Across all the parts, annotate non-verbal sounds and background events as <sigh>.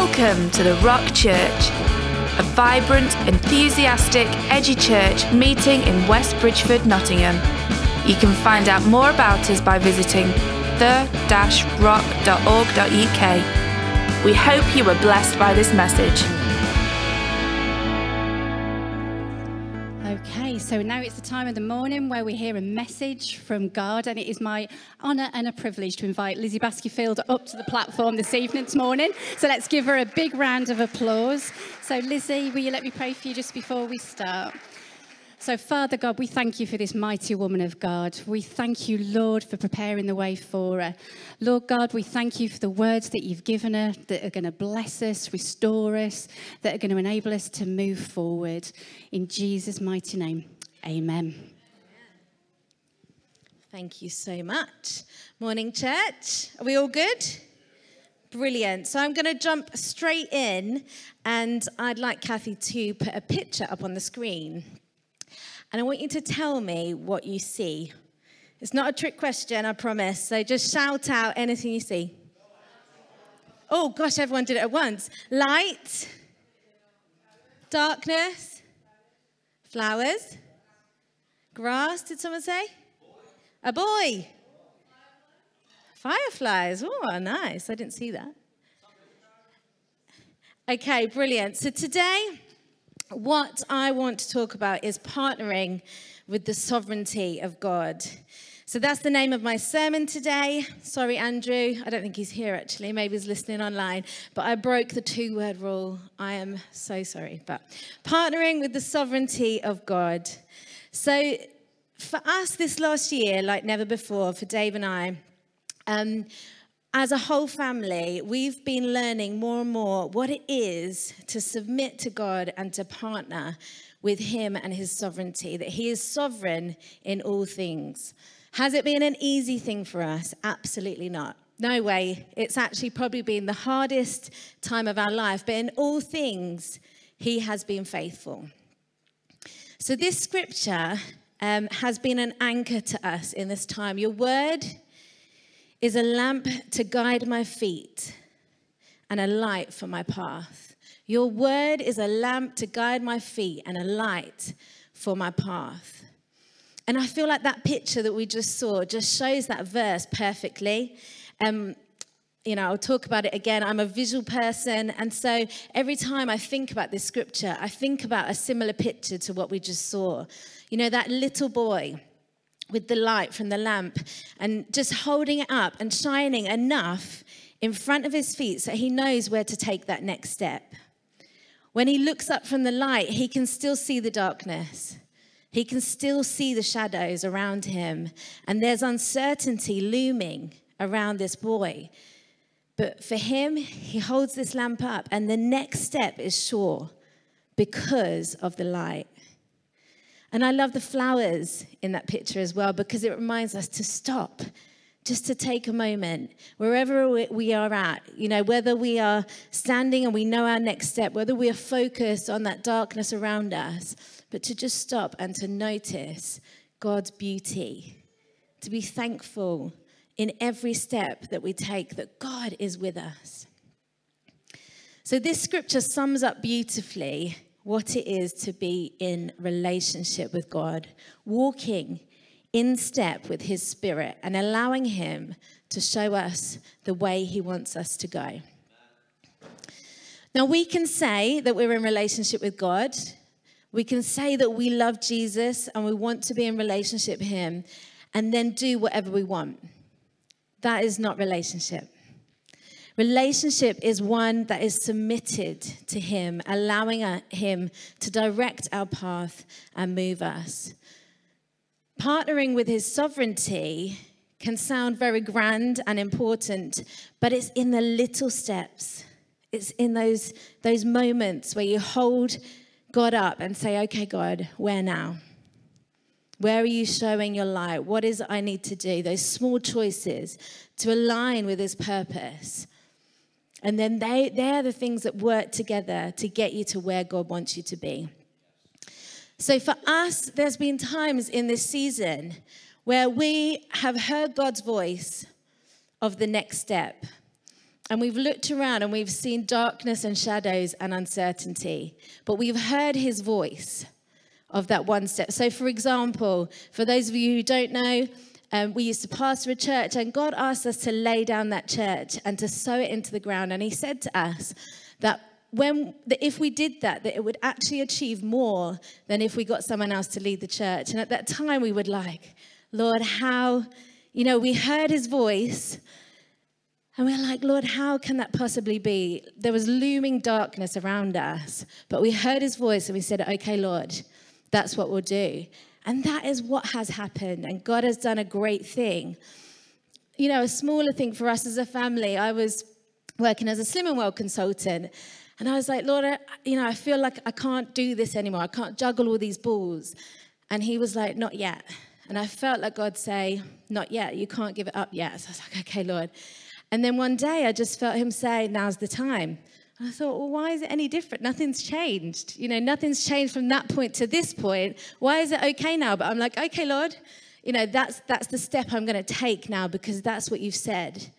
Welcome to the Rock Church, a vibrant, enthusiastic, edgy church meeting in West Bridgford, Nottingham. You can find out more about us by visiting the-rock.org.uk. We hope you were blessed by this message. So now it's the time of the morning where we hear a message from God, and it is my honour and a privilege to invite Lizzie Baskerfield up to the platform this evening, this morning. So let's give her a big round of applause. So, Lizzie, will you let me pray for you just before we start? So, Father God, we thank you for this mighty woman of God. We thank you, Lord, for preparing the way for her. Lord God, we thank you for the words that you've given her that are going to bless us, restore us, that are going to enable us to move forward. In Jesus' mighty name, amen. Thank you so much. Morning, church. Are we all good? Brilliant. So I'm going to jump straight in, and I'd like Kathy to put a picture up on the screen. And I want you to tell me what you see. It's not a trick question, I promise. So just shout out anything you see. Oh, gosh, everyone did it at once. Light, darkness, flowers, grass, did someone say? A boy. Fireflies. Oh, nice. I didn't see that. Okay, brilliant. So today, what I want to talk about is partnering with the sovereignty of God. So that's the name of my sermon today. Sorry, Andrew. I don't think he's here actually. Maybe he's listening online. But I broke the two word rule. I am so sorry. But partnering with the sovereignty of God. So for us this last year, like never before, for Dave and I, um, as a whole family, we've been learning more and more what it is to submit to God and to partner with Him and His sovereignty, that He is sovereign in all things. Has it been an easy thing for us? Absolutely not. No way. It's actually probably been the hardest time of our life, but in all things, He has been faithful. So, this scripture um, has been an anchor to us in this time. Your word is a lamp to guide my feet and a light for my path. Your word is a lamp to guide my feet and a light for my path. And I feel like that picture that we just saw just shows that verse perfectly. Um, you know, I'll talk about it again. I'm a visual person. And so every time I think about this scripture, I think about a similar picture to what we just saw. You know, that little boy with the light from the lamp and just holding it up and shining enough in front of his feet so he knows where to take that next step. When he looks up from the light, he can still see the darkness. He can still see the shadows around him. And there's uncertainty looming around this boy. But for him, he holds this lamp up, and the next step is sure because of the light. And I love the flowers in that picture as well because it reminds us to stop, just to take a moment, wherever we are at, you know, whether we are standing and we know our next step, whether we are focused on that darkness around us, but to just stop and to notice God's beauty, to be thankful in every step that we take that God is with us. So, this scripture sums up beautifully what it is to be in relationship with God, walking in step with His Spirit and allowing Him to show us the way He wants us to go. Now, we can say that we're in relationship with God. We can say that we love Jesus and we want to be in relationship with Him and then do whatever we want. That is not relationship. Relationship is one that is submitted to Him, allowing Him to direct our path and move us. Partnering with His sovereignty can sound very grand and important, but it's in the little steps. It's in those, those moments where you hold God up and say, okay, God, where now? Where are you showing your light? What is I need to do? Those small choices to align with His purpose. And then they, they're the things that work together to get you to where God wants you to be. So for us, there's been times in this season where we have heard God's voice of the next step. and we've looked around and we've seen darkness and shadows and uncertainty, but we've heard his voice of that one step. So, for example, for those of you who don't know, um, we used to pastor a church, and God asked us to lay down that church and to sow it into the ground. And He said to us that when that if we did that, that it would actually achieve more than if we got someone else to lead the church. And at that time, we would like, Lord, how, you know, we heard His voice. And we're like, Lord, how can that possibly be? There was looming darkness around us, but we heard his voice and we said, okay, Lord, that's what we'll do. And that is what has happened. And God has done a great thing. You know, a smaller thing for us as a family, I was working as a Slimming World consultant. And I was like, Lord, I, you know, I feel like I can't do this anymore. I can't juggle all these balls. And he was like, not yet. And I felt like God say, not yet. You can't give it up yet. So I was like, okay, Lord. And then one day I just felt him say, now's the time. I thought, well, why is it any different? Nothing's changed. You know, nothing's changed from that point to this point. Why is it okay now? But I'm like, okay, Lord, you know, that's, that's the step I'm going to take now because that's what you've said.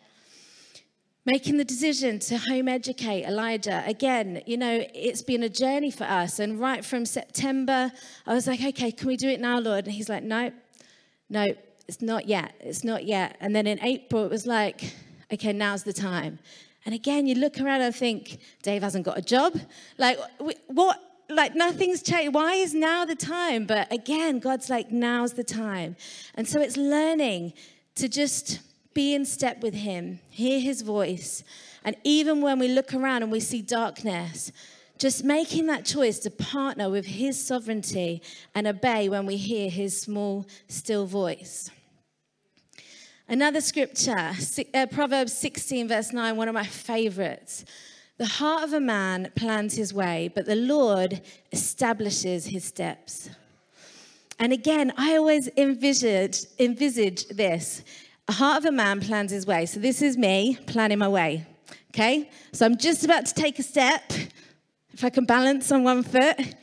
Making the decision to home educate Elijah, again, you know, it's been a journey for us. And right from September, I was like, okay, can we do it now, Lord? And he's like, no, no, it's not yet. It's not yet. And then in April, it was like, okay, now's the time. And again, you look around and think, Dave hasn't got a job. Like, what? Like, nothing's changed. Why is now the time? But again, God's like, now's the time. And so it's learning to just be in step with Him, hear His voice. And even when we look around and we see darkness, just making that choice to partner with His sovereignty and obey when we hear His small, still voice. Another scripture, uh, Proverbs 16, verse 9, one of my favorites. The heart of a man plans his way, but the Lord establishes his steps. And again, I always envisage, envisage this. A heart of a man plans his way. So this is me planning my way. Okay? So I'm just about to take a step. If I can balance on one foot.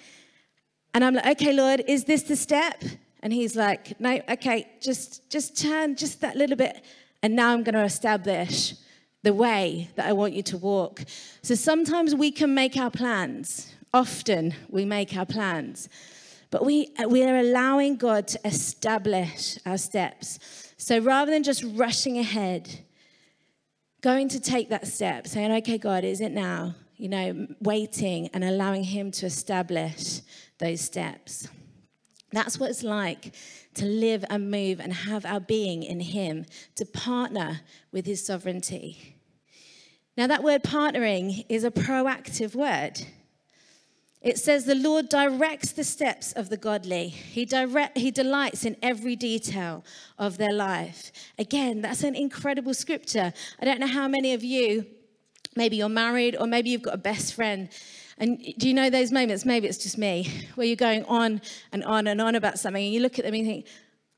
And I'm like, okay, Lord, is this the step? And he's like, no, okay, just, just turn just that little bit. And now I'm going to establish the way that I want you to walk. So sometimes we can make our plans. Often we make our plans. But we, we are allowing God to establish our steps. So rather than just rushing ahead, going to take that step, saying, okay, God, is it now? You know, waiting and allowing Him to establish those steps. That's what it's like to live and move and have our being in Him, to partner with His sovereignty. Now, that word partnering is a proactive word. It says the Lord directs the steps of the godly. He, direct, he delights in every detail of their life. Again, that's an incredible scripture. I don't know how many of you, maybe you're married or maybe you've got a best friend and do you know those moments, maybe it's just me, where you're going on and on and on about something and you look at them and you think,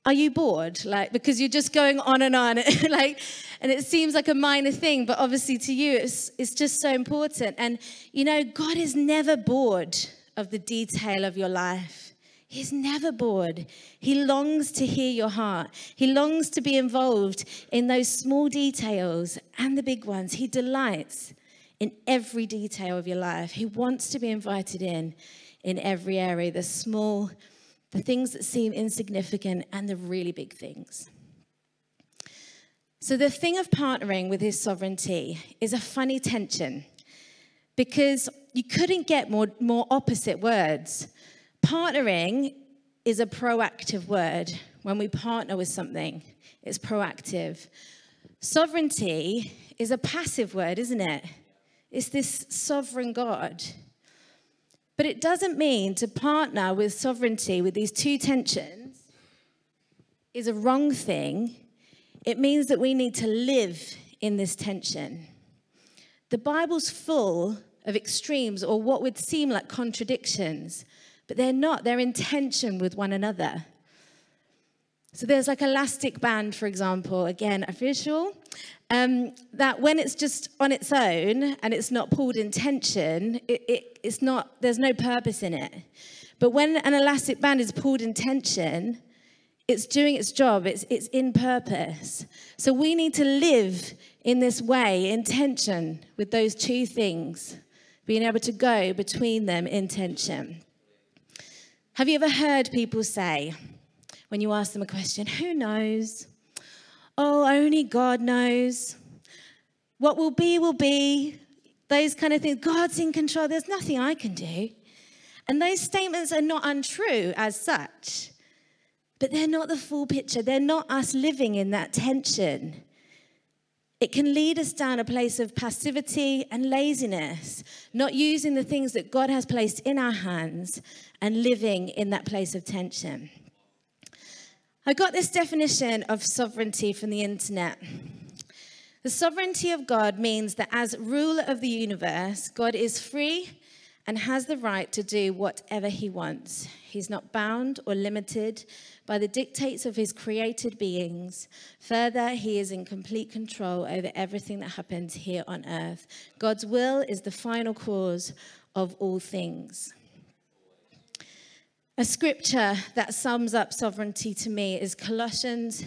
are you bored? Like, because you're just going on and on, <laughs> like, and it seems like a minor thing, but obviously to you, it's, it's just so important. And, you know, God is never bored of the detail of your life. He's never bored. He longs to hear your heart. He longs to be involved in those small details and the big ones. He delights in every detail of your life. He wants to be invited in in every area, the small, the things that seem insignificant, and the really big things. So, the thing of partnering with his sovereignty is a funny tension because you couldn't get more, more opposite words. Partnering is a proactive word. When we partner with something, it's proactive. Sovereignty is a passive word, isn't it? Is this sovereign God. But it doesn't mean to partner with sovereignty with these two tensions is a wrong thing. It means that we need to live in this tension. The Bible's full of extremes or what would seem like contradictions, but they're not. They're in tension with one another. So there's like elastic band, for example, again, a visual, um, that when it's just on its own and it's not pulled in tension, it, it, it's not, there's no purpose in it. But when an elastic band is pulled in tension, it's doing its job, it's, it's in purpose. So we need to live in this way, in tension with those two things, being able to go between them in tension. Have you ever heard people say, when you ask them a question, who knows? Oh, only God knows. What will be, will be. Those kind of things. God's in control. There's nothing I can do. And those statements are not untrue as such, but they're not the full picture. They're not us living in that tension. It can lead us down a place of passivity and laziness, not using the things that God has placed in our hands and living in that place of tension. I got this definition of sovereignty from the internet. The sovereignty of God means that as ruler of the universe, God is free and has the right to do whatever he wants. He's not bound or limited by the dictates of his created beings. Further, he is in complete control over everything that happens here on earth. God's will is the final cause of all things. A scripture that sums up sovereignty to me is Colossians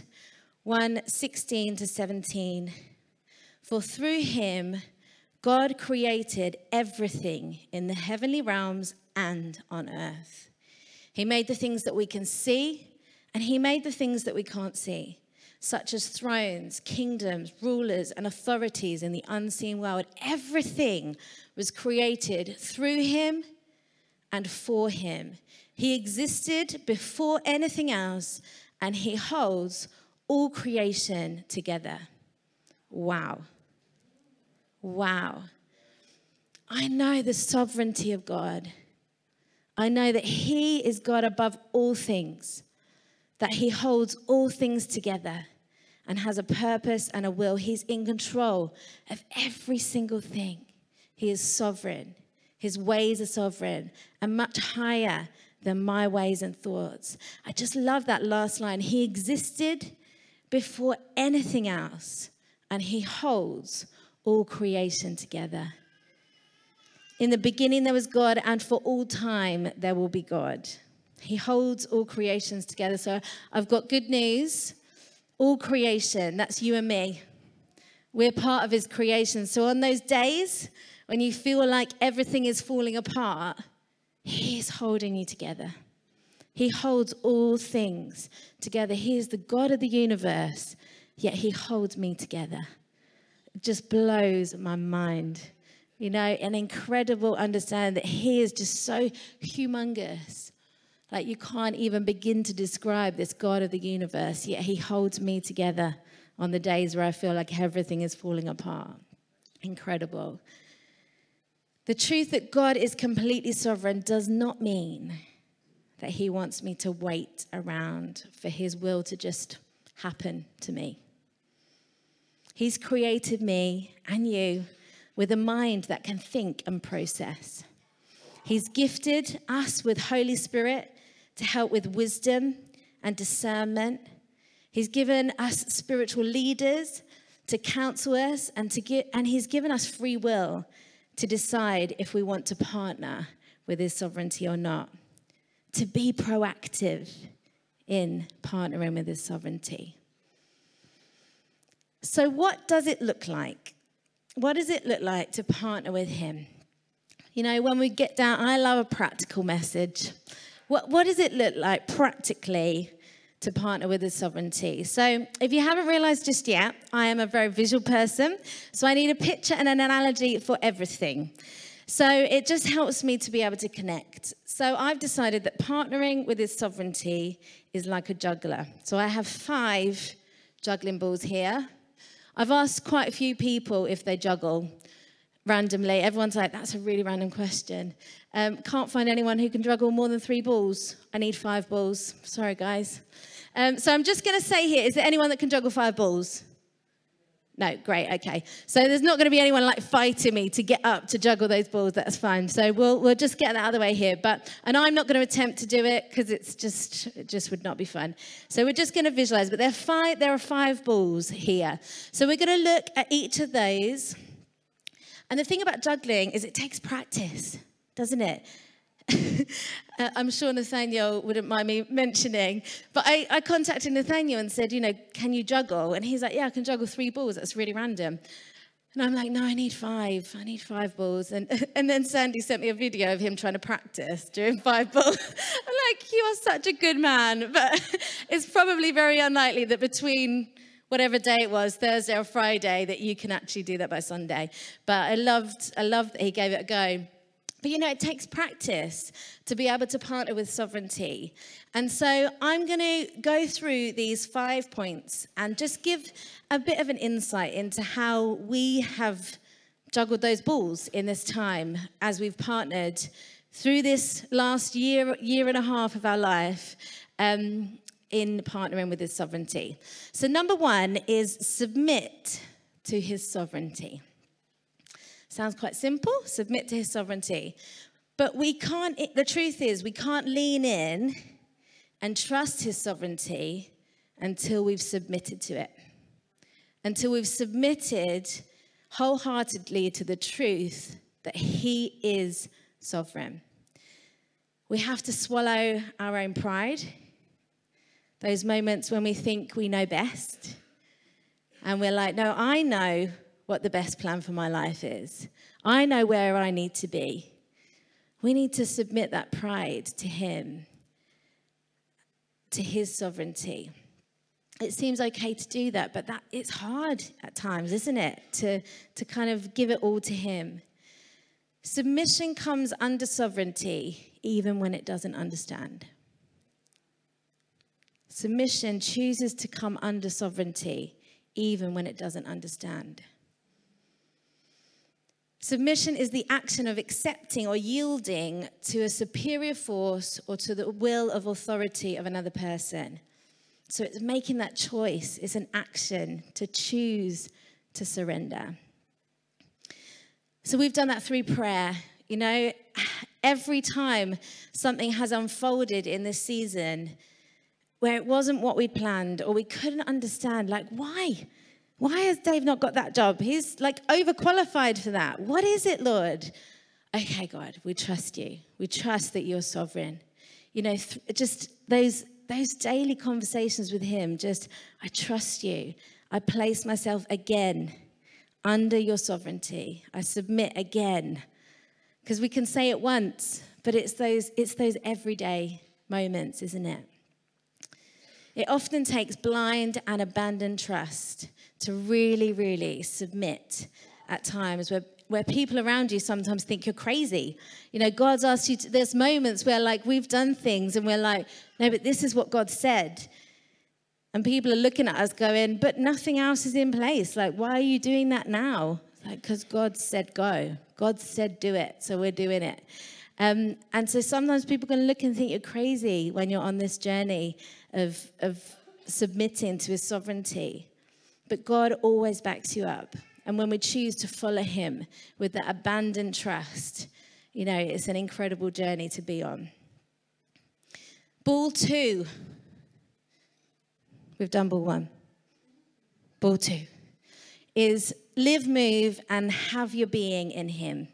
1 16 to 17. For through him, God created everything in the heavenly realms and on earth. He made the things that we can see, and He made the things that we can't see, such as thrones, kingdoms, rulers, and authorities in the unseen world. Everything was created through Him and for Him. He existed before anything else, and He holds all creation together. Wow. Wow. I know the sovereignty of God. I know that He is God above all things, that He holds all things together and has a purpose and a will. He's in control of every single thing. He is sovereign. His ways are sovereign and much higher than my ways and thoughts. I just love that last line. He existed before anything else, and He holds all creation together. In the beginning, there was God, and for all time, there will be God. He holds all creations together. So I've got good news. All creation, that's you and me. We're part of His creation. So on those days when you feel like everything is falling apart, He is holding you together. He holds all things together. He is the God of the universe, yet He holds me together It just blows my mind. You know, an incredible understanding that He is just so humongous. Like you can't even begin to describe this God of the universe, yet He holds me together on the days where I feel like everything is falling apart. Incredible. The truth that God is completely sovereign does not mean that He wants me to wait around for His will to just happen to me. He's created me and you with a mind that can think and process. He's gifted us with Holy Spirit to help with wisdom and discernment. He's given us spiritual leaders to counsel us and to get, and he's given us free will to decide if we want to partner with his sovereignty or not. To be proactive in partnering with his sovereignty. So, what does it look like? What does it look like to partner with Him? You know, when we get down, I love a practical message. What, what does it look like practically to partner with His sovereignty? So, if you haven't realized just yet, I am a very visual person. So, I need a picture and an analogy for everything. So, it just helps me to be able to connect. So, I've decided that partnering with His sovereignty is like a juggler. So, I have five juggling balls here. I've asked quite a few people if they juggle randomly. Everyone's like, that's a really random question. Um, can't find anyone who can juggle more than three balls. I need five balls. Sorry, guys. Um, so I'm just going to say here is there anyone that can juggle five balls? No, great, okay. So there's not going to be anyone like fighting me to get up to juggle those balls. That's fine. So we'll we'll just get that out of the way here. But and I'm not going to attempt to do it because it's just it just would not be fun. So we're just going to visualize. But there are five there are five balls here. So we're going to look at each of those. And the thing about juggling is it takes practice, doesn't it? <laughs> Uh, I'm sure Nathaniel wouldn't mind me mentioning, but I, I contacted Nathaniel and said, you know, can you juggle? And he's like, yeah, I can juggle three balls. That's really random. And I'm like, no, I need five. I need five balls. And, <laughs> and then Sandy sent me a video of him trying to practice doing five <laughs> balls. I'm like, you are such a good man. But it's probably very unlikely that between whatever day it was, Thursday or Friday, that you can actually do that by Sunday. But I loved, I loved that he gave it a go. But you know, it takes practice to be able to partner with sovereignty. And so I'm going to go through these five points and just give a bit of an insight into how we have juggled those balls in this time as we've partnered through this last year, year and a half of our life um, in partnering with his sovereignty. So, number one is submit to his sovereignty. Sounds quite simple submit to his sovereignty. But we can't, the truth is, we can't lean in and trust his sovereignty until we've submitted to it. Until we've submitted wholeheartedly to the truth that he is sovereign. We have to swallow our own pride, those moments when we think we know best. And we're like, no, I know what the best plan for my life is. I know where I need to be. We need to submit that pride to Him, to His sovereignty. It seems okay to do that, but that it's hard at times, isn't it? To, to kind of give it all to Him. Submission comes under sovereignty, even when it doesn't understand. Submission chooses to come under sovereignty, even when it doesn't understand. Submission is the action of accepting or yielding to a superior force or to the will of authority of another person. So it's making that choice, it's an action to choose to surrender. So we've done that through prayer. You know, every time something has unfolded in this season where it wasn't what we'd planned or we couldn't understand, like, why? Why has Dave not got that job? He's like overqualified for that. What is it, Lord? Okay, God, we trust you. We trust that you're sovereign. You know, th- just those those daily conversations with him, just I trust you. I place myself again under your sovereignty. I submit again. Because we can say it once, but it's those it's those everyday moments, isn't it? It often takes blind and abandoned trust to really, really submit at times where, where people around you sometimes think you're crazy. You know, God's asked you, to, there's moments where like we've done things and we're like, no, but this is what God said. And people are looking at us going, but nothing else is in place. Like, why are you doing that now? Like, because God said go. God said do it. So we're doing it. Um, and so sometimes people can look and think you're crazy when you're on this journey of, of submitting to his sovereignty. But God always backs you up. And when we choose to follow Him with that abandoned trust, you know, it's an incredible journey to be on. Ball two. We've done ball one. Ball two is live, move, and have your being in Him.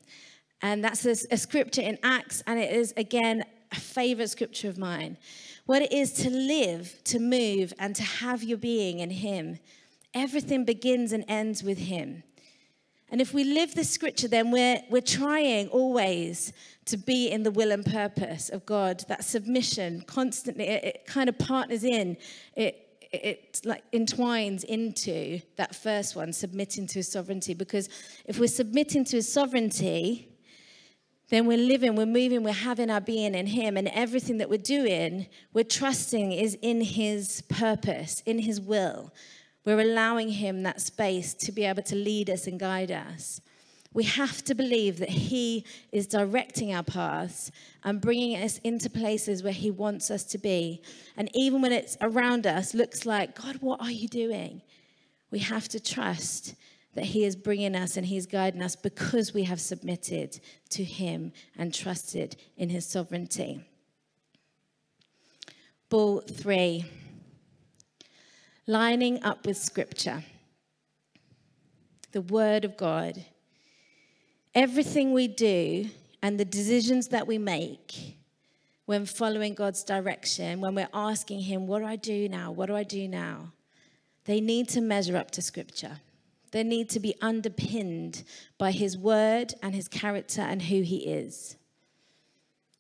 And that's a, a scripture in Acts, and it is, again, a favorite scripture of mine. What it is to live, to move, and to have your being in Him. Everything begins and ends with Him. And if we live this scripture, then we're, we're trying always to be in the will and purpose of God. That submission constantly, it, it kind of partners in, it, it like entwines into that first one, submitting to his sovereignty. Because if we're submitting to his sovereignty, then we're living, we're moving, we're having our being in him, and everything that we're doing, we're trusting is in his purpose, in his will. We're allowing Him that space to be able to lead us and guide us. We have to believe that He is directing our paths and bringing us into places where He wants us to be. And even when it's around us, looks like, God, what are you doing? We have to trust that He is bringing us and He's guiding us because we have submitted to Him and trusted in His sovereignty. Ball three lining up with Scripture, the Word of God. Everything we do and the decisions that we make when following God's direction, when we're asking Him, What do I do now? What do I do now? They need to measure up to Scripture. They need to be underpinned by His word and His character and who He is.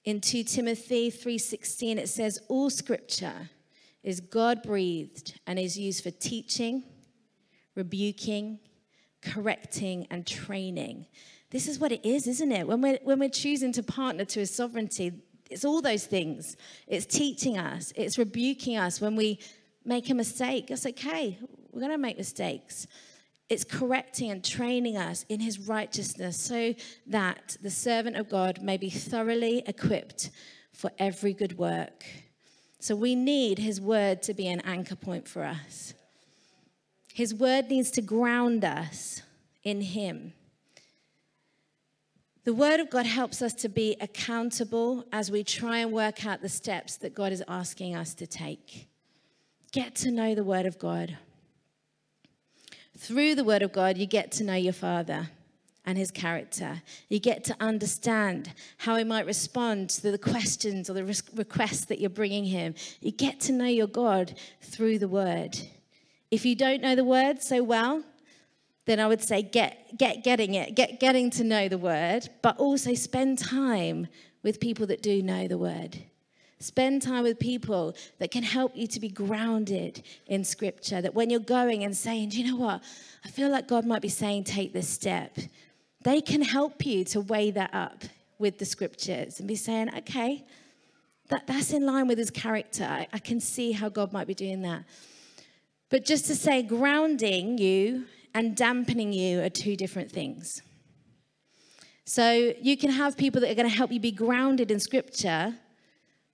In 2 Timothy 3:16 it says all scripture is God breathed and is used for teaching, rebuking, correcting and training. This is what it is, isn't it? When we're, when we're choosing to partner to his sovereignty, it's all those things. It's teaching us, it's rebuking us when we make a mistake. It's okay, we're going to make mistakes. It's correcting and training us in his righteousness so that the servant of God may be thoroughly equipped for every good work. So we need his word to be an anchor point for us. His word needs to ground us in him. The word of God helps us to be accountable as we try and work out the steps that God is asking us to take. Get to know the word of God. Through the Word of God, you get to know your Father and his character. You get to understand how he might respond to the questions or the requests that you're bringing him. You get to know your God through the Word. If you don't know the Word so well, then I would say get, get getting it, get getting to know the Word, but also spend time with people that do know the Word. Spend time with people that can help you to be grounded in Scripture. That when you're going and saying, Do you know what? I feel like God might be saying, Take this step. They can help you to weigh that up with the Scriptures and be saying, Okay, that, that's in line with His character. I, I can see how God might be doing that. But just to say, grounding you and dampening you are two different things. So you can have people that are going to help you be grounded in Scripture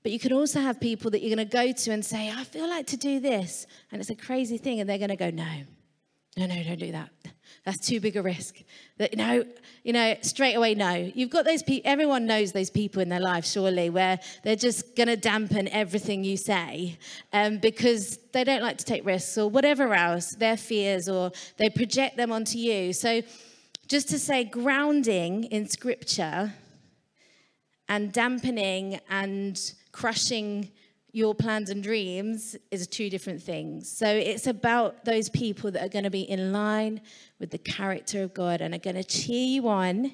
but you can also have people that you're going to go to and say, I feel like to do this. And it's a crazy thing. And they're going to go, no, no, no, don't do that. That's too big a risk. That, no, you know, straight away, no. You've got those people, everyone knows those people in their life, surely, where they're just going to dampen everything you say um, because they don't like to take risks or whatever else, their fears, or they project them onto you. So, just to say, grounding in scripture and dampening and crushing your plans and dreams is two different things. So it's about those people that are going to be in line with the character of God and are going to cheer you on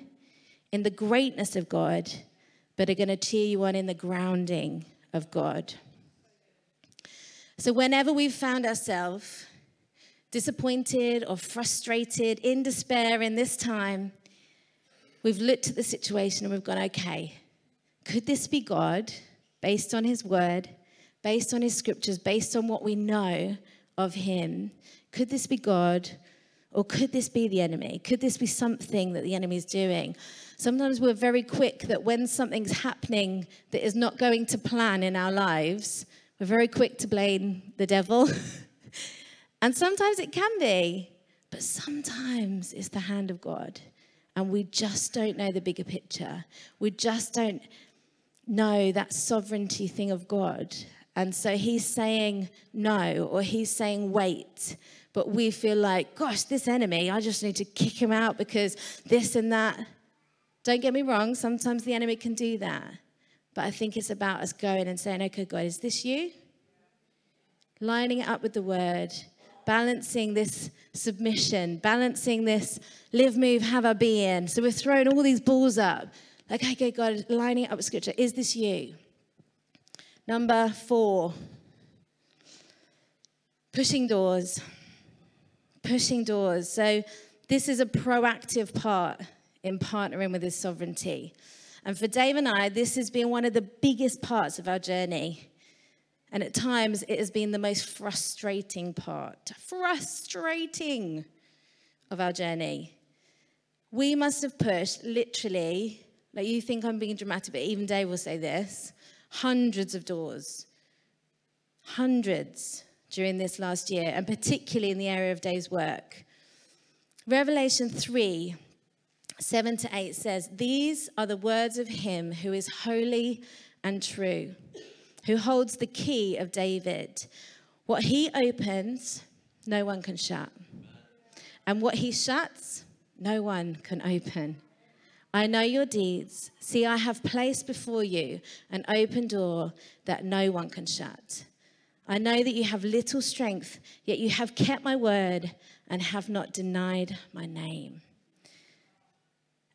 in the greatness of God, but are going to cheer you on in the grounding of God. So whenever we've found ourselves disappointed or frustrated, in despair in this time, we've looked at the situation and we've gone, okay, could this be God? based on his word, based on his scriptures, based on what we know of him. Could this be God? Or could this be the enemy? Could this be something that the enemy is doing? Sometimes we're very quick that when something's happening that is not going to plan in our lives, we're very quick to blame the devil. <laughs> and sometimes it can be, but sometimes it's the hand of God. And we just don't know the bigger picture. We just don't know that sovereignty thing of God. And so he's saying no, or he's saying wait. But we feel like, gosh, this enemy, I just need to kick him out because this and that. Don't get me wrong, sometimes the enemy can do that. But I think it's about us going and saying, okay, God, is this you? Lining it up with the word, balancing this submission, balancing this live, move, have our being. So we're throwing all these balls up like, okay, God, lining it up with scripture. Is this you? Number four, pushing doors. Pushing doors. So, this is a proactive part in partnering with His sovereignty. And for Dave and I, this has been one of the biggest parts of our journey. And at times, it has been the most frustrating part. Frustrating of our journey. We must have pushed literally like you think I'm being dramatic, but even Dave will say this hundreds of doors. Hundreds during this last year, and particularly in the area of Dave's work. Revelation 3 7 to 8 says, These are the words of him who is holy and true, who holds the key of David. What he opens, no one can shut. And what he shuts, no one can open. I know your deeds. See, I have placed before you an open door that no one can shut. I know that you have little strength, yet you have kept my word and have not denied my name.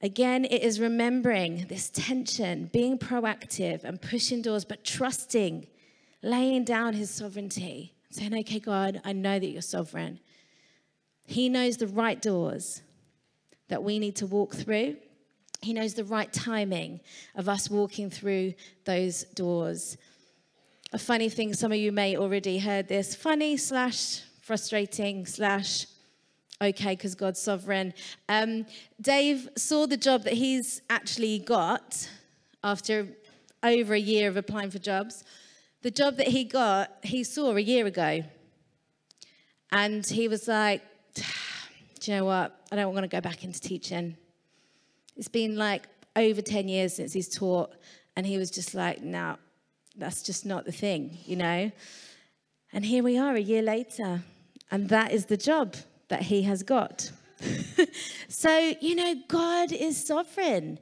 Again, it is remembering this tension, being proactive and pushing doors, but trusting, laying down his sovereignty, saying, Okay, God, I know that you're sovereign. He knows the right doors that we need to walk through. He knows the right timing of us walking through those doors. A funny thing, some of you may already heard this funny slash frustrating slash okay because God's sovereign. Um, Dave saw the job that he's actually got after over a year of applying for jobs. The job that he got, he saw a year ago. And he was like, do you know what? I don't want to go back into teaching. It's been like over 10 years since he's taught, and he was just like, no, that's just not the thing, you know? And here we are a year later, and that is the job that he has got. <laughs> so, you know, God is sovereign.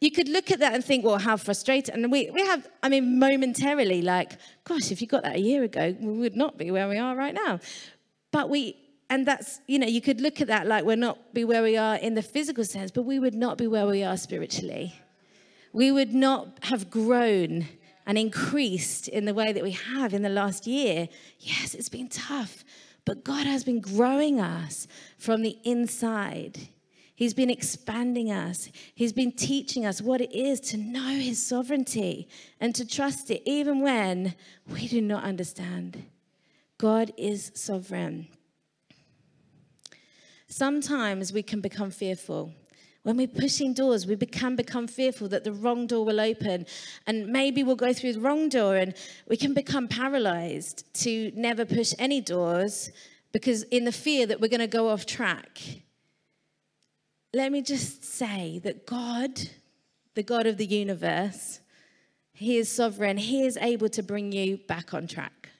You could look at that and think, well, how frustrating. And we, we have, I mean, momentarily, like, gosh, if you got that a year ago, we would not be where we are right now. But we, and that's, you know, you could look at that like we're not be where we are in the physical sense, but we would not be where we are spiritually. We would not have grown and increased in the way that we have in the last year. Yes, it's been tough, but God has been growing us from the inside. He's been expanding us. He's been teaching us what it is to know His sovereignty and to trust it, even when we do not understand. God is sovereign. Sometimes we can become fearful. When we're pushing doors, we can become fearful that the wrong door will open. And maybe we'll go through the wrong door and we can become paralyzed to never push any doors because in the fear that we're going to go off track. Let me just say that God, the God of the universe, He is sovereign. He is able to bring you back on track.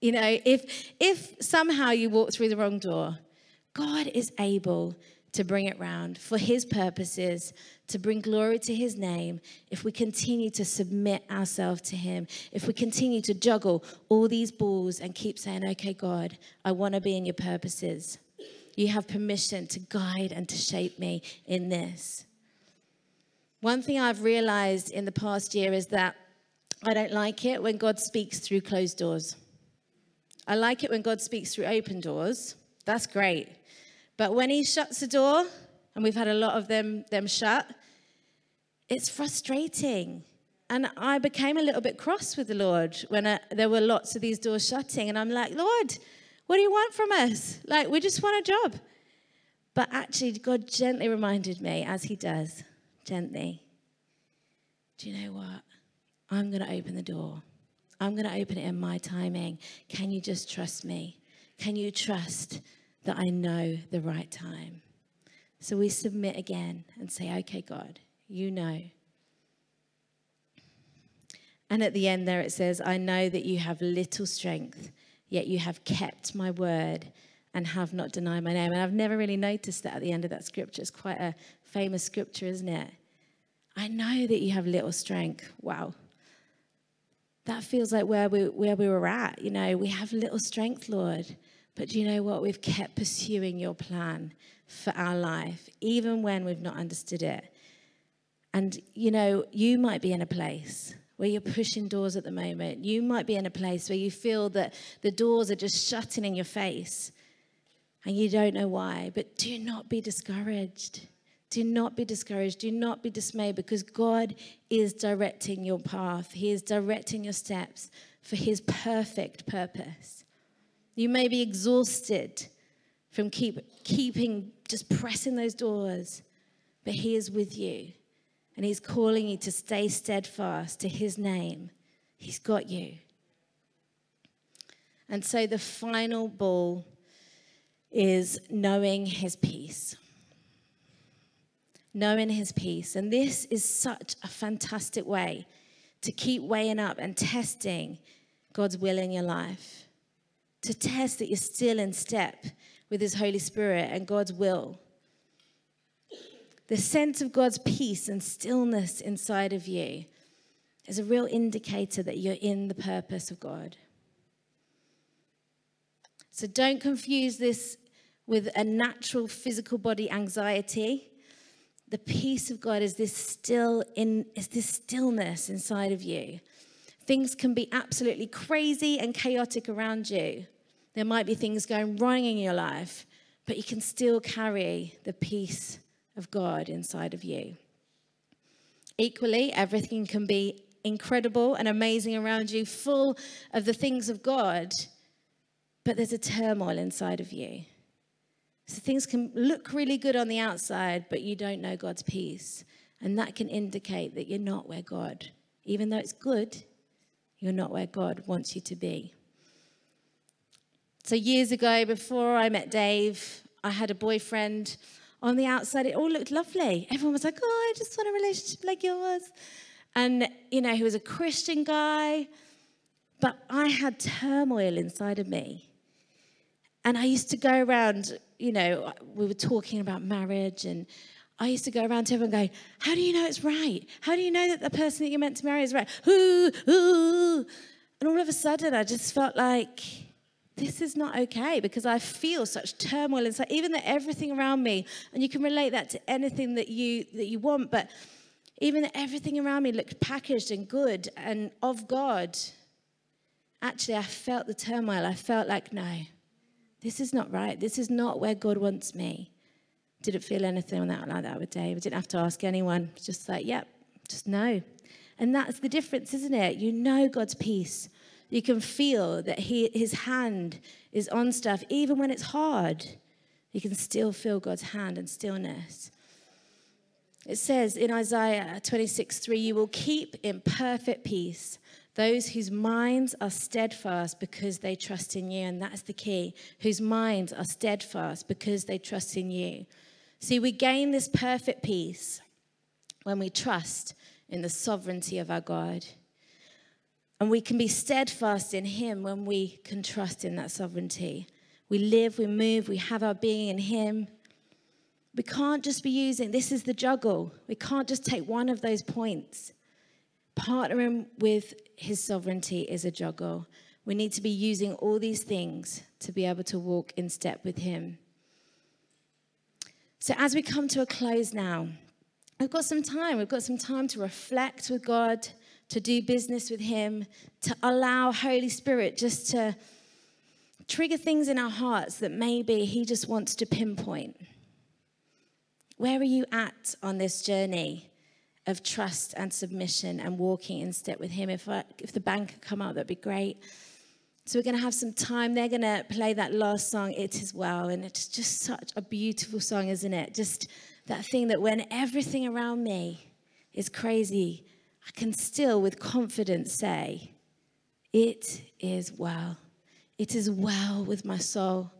You know, if if somehow you walk through the wrong door, God is able to bring it round for his purposes, to bring glory to his name, if we continue to submit ourselves to him, if we continue to juggle all these balls and keep saying, okay, God, I want to be in your purposes. You have permission to guide and to shape me in this. One thing I've realized in the past year is that I don't like it when God speaks through closed doors. I like it when God speaks through open doors. That's great. But when he shuts the door, and we've had a lot of them, them shut, it's frustrating. And I became a little bit cross with the Lord when I, uh, there were lots of these doors shutting. And I'm like, Lord, what do you want from us? Like, we just want a job. But actually, God gently reminded me, as He does, gently, do you know what? I'm going to open the door. I'm going to open it in my timing. Can you just trust me? Can you trust that I know the right time. So we submit again and say, okay, God, you know. And at the end there it says, I know that you have little strength, yet you have kept my word and have not denied my name. And I've never really noticed that at the end of that scripture. It's quite a famous scripture, isn't it? I know that you have little strength. Wow. That feels like where we, where we were at. You know, we have little strength, Lord. But you know what? We've kept pursuing your plan for our life, even when we've not understood it. And you know, you might be in a place where you're pushing doors at the moment. You might be in a place where you feel that the doors are just shutting in your face and you don't know why. But do not be discouraged. Do not be discouraged. Do not be dismayed because God is directing your path, He is directing your steps for His perfect purpose. You may be exhausted from keep, keeping, just pressing those doors, but He is with you and He's calling you to stay steadfast to His name. He's got you. And so the final ball is knowing His peace. Knowing His peace. And this is such a fantastic way to keep weighing up and testing God's will in your life to test that you're still in step with His Holy Spirit and God's will. the sense of God's peace and stillness inside of you is a real indicator that you're in the purpose of God. So don't confuse this with a natural physical body anxiety. The peace of God is this still in is this stillness inside of you. Things can be absolutely crazy and chaotic around you. There might be things going wrong in your life, but you can still carry the peace of God inside of you. Equally, everything can be incredible and amazing around you, full of the things of God, but there's a turmoil inside of you. So things can look really good on the outside, but you don't know God's peace. And that can indicate that you're not where God, even though it's good, you're not where God wants you to be. So, years ago, before I met Dave, I had a boyfriend. On the outside, it all looked lovely. Everyone was like, oh, I just want a relationship like yours. And, you know, he was a Christian guy, but I had turmoil inside of me. And I used to go around, you know, we were talking about marriage, and I used to go around to everyone going, How do you know it's right? How do you know that the person that you're meant to marry is right? Ooh, ooh. And all of a sudden, I just felt like, this is not okay because I feel such turmoil inside, even that everything around me, and you can relate that to anything that you that you want, but even that everything around me looked packaged and good and of God. Actually, I felt the turmoil. I felt like, no, this is not right. This is not where God wants me. Didn't feel anything like that, like that with Dave. I didn't have to ask anyone. Just like, yep, just know. And that's the difference, isn't it? You know God's peace. You can feel that he, his hand is on stuff, even when it's hard. You can still feel God's hand and stillness. It says in Isaiah 26 3, you will keep in perfect peace those whose minds are steadfast because they trust in you. And that's the key. Whose minds are steadfast because they trust in you. See, we gain this perfect peace when we trust in the sovereignty of our God. And we can be steadfast in Him when we can trust in that sovereignty. We live, we move, we have our being in Him. We can't just be using, this is the juggle. We can't just take one of those points. Partnering with His sovereignty is a juggle. We need to be using all these things to be able to walk in step with Him. So, as we come to a close now, we've got some time. We've got some time to reflect with God to do business with Him, to allow Holy Spirit just to trigger things in our hearts that maybe He just wants to pinpoint. Where are you at on this journey of trust and submission and walking in step with Him? If, I, if the band could come up, that'd be great. So we're going to have some time. They're going to play that last song, It Is Well. And it's just such a beautiful song, isn't it? Just that thing that when everything around me is crazy, I can still with confidence say, It is well. It is well with my soul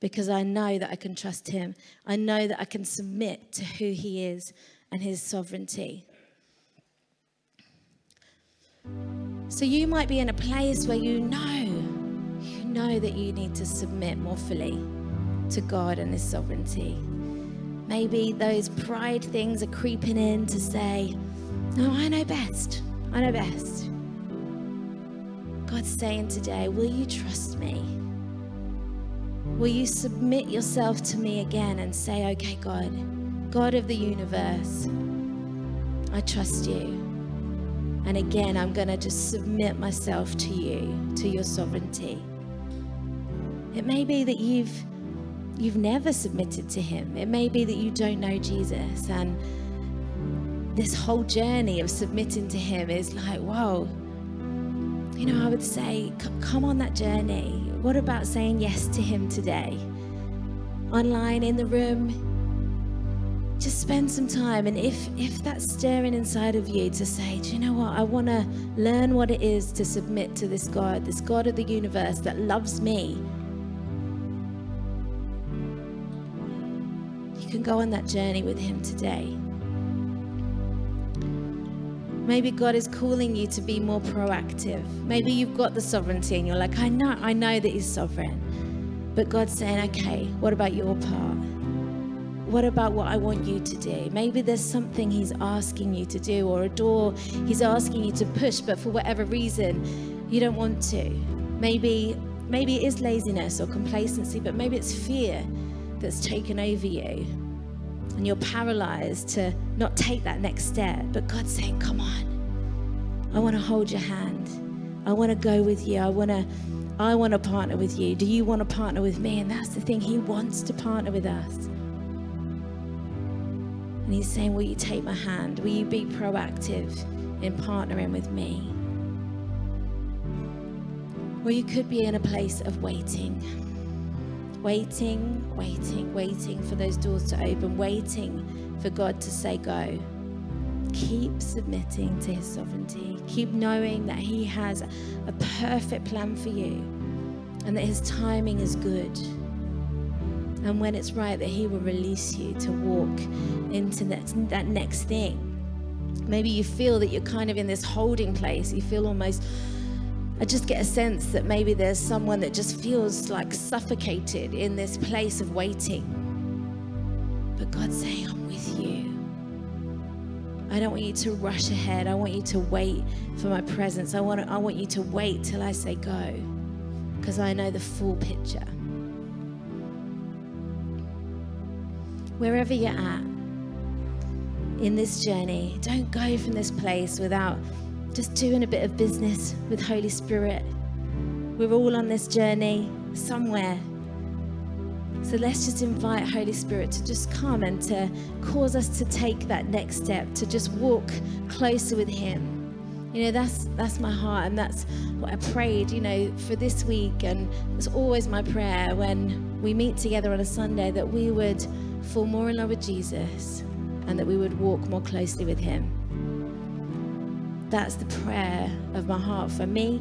because I know that I can trust Him. I know that I can submit to who He is and His sovereignty. So you might be in a place where you know, you know that you need to submit more fully to God and His sovereignty. Maybe those pride things are creeping in to say, no, I know best. I know best. God's saying today, will you trust me? Will you submit yourself to me again and say, okay, God, God of the universe, I trust you. And again, I'm going to just submit myself to you, to your sovereignty. It may be that you've you've never submitted to him. It may be that you don't know Jesus and this whole journey of submitting to Him is like, whoa. You know, I would say, come on that journey. What about saying yes to Him today? Online, in the room, just spend some time. And if, if that's stirring inside of you to say, do you know what? I want to learn what it is to submit to this God, this God of the universe that loves me. You can go on that journey with Him today. Maybe God is calling you to be more proactive. Maybe you've got the sovereignty and you're like, I know, I know that He's sovereign. But God's saying, okay, what about your part? What about what I want you to do? Maybe there's something He's asking you to do, or a door He's asking you to push, but for whatever reason, you don't want to. Maybe, maybe it is laziness or complacency, but maybe it's fear that's taken over you. And you're paralyzed to not take that next step. But God's saying, Come on. I want to hold your hand. I want to go with you. I want to I want to partner with you. Do you want to partner with me? And that's the thing. He wants to partner with us. And he's saying, Will you take my hand? Will you be proactive in partnering with me? Or you could be in a place of waiting. Waiting, waiting, waiting for those doors to open, waiting for God to say go. Keep submitting to his sovereignty. Keep knowing that he has a perfect plan for you and that his timing is good and when it's right that he will release you to walk into that, that next thing maybe you feel that you're kind of in this holding place you feel almost i just get a sense that maybe there's someone that just feels like suffocated in this place of waiting but god's saying i'm with you I don't want you to rush ahead. I want you to wait for my presence. I want, I want you to wait till I say go because I know the full picture. Wherever you're at in this journey, don't go from this place without just doing a bit of business with Holy Spirit. We're all on this journey somewhere. So let's just invite Holy Spirit to just come and to cause us to take that next step, to just walk closer with Him. You know, that's that's my heart, and that's what I prayed, you know, for this week. And it's always my prayer when we meet together on a Sunday that we would fall more in love with Jesus and that we would walk more closely with Him. That's the prayer of my heart for me,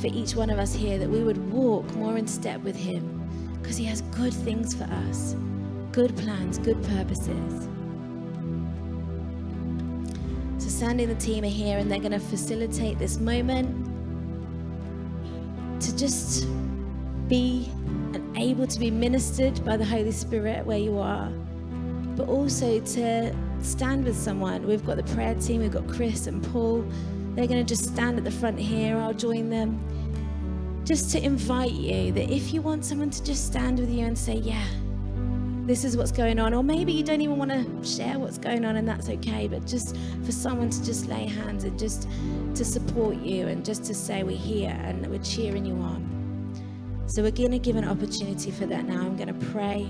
for each one of us here, that we would walk more in step with Him because He has good things for us, good plans, good purposes. So, Sandy and the team are here and they're going to facilitate this moment to just be able to be ministered by the Holy Spirit where you are but also to stand with someone. We've got the prayer team, we've got Chris and Paul. They're going to just stand at the front here. I'll join them. Just to invite you that if you want someone to just stand with you and say, Yeah, this is what's going on, or maybe you don't even want to share what's going on, and that's okay, but just for someone to just lay hands and just to support you and just to say, We're here and we're cheering you on. So we're going to give an opportunity for that now. I'm going to pray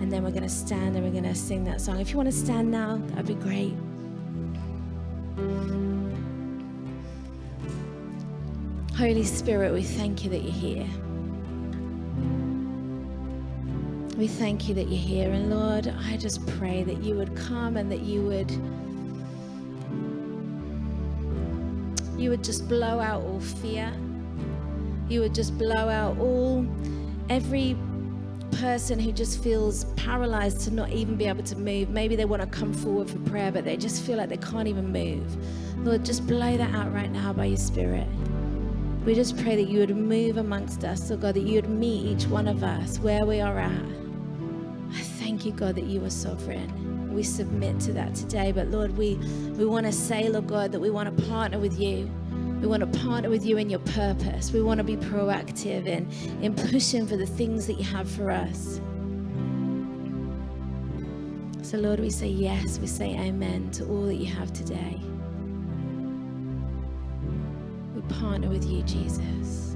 and then we're going to stand and we're going to sing that song. If you want to stand now, that'd be great. Holy Spirit, we thank you that you're here. We thank you that you're here. And Lord, I just pray that you would come and that you would you would just blow out all fear. You would just blow out all every person who just feels paralyzed to not even be able to move. Maybe they want to come forward for prayer, but they just feel like they can't even move. Lord, just blow that out right now by your Spirit. We just pray that you would move amongst us, so God, that you would meet each one of us where we are at. I thank you, God, that you are sovereign. We submit to that today. But Lord, we, we want to say, Lord God, that we want to partner with you. We want to partner with you in your purpose. We want to be proactive in, in pushing for the things that you have for us. So, Lord, we say yes, we say amen to all that you have today. We partner with you, Jesus.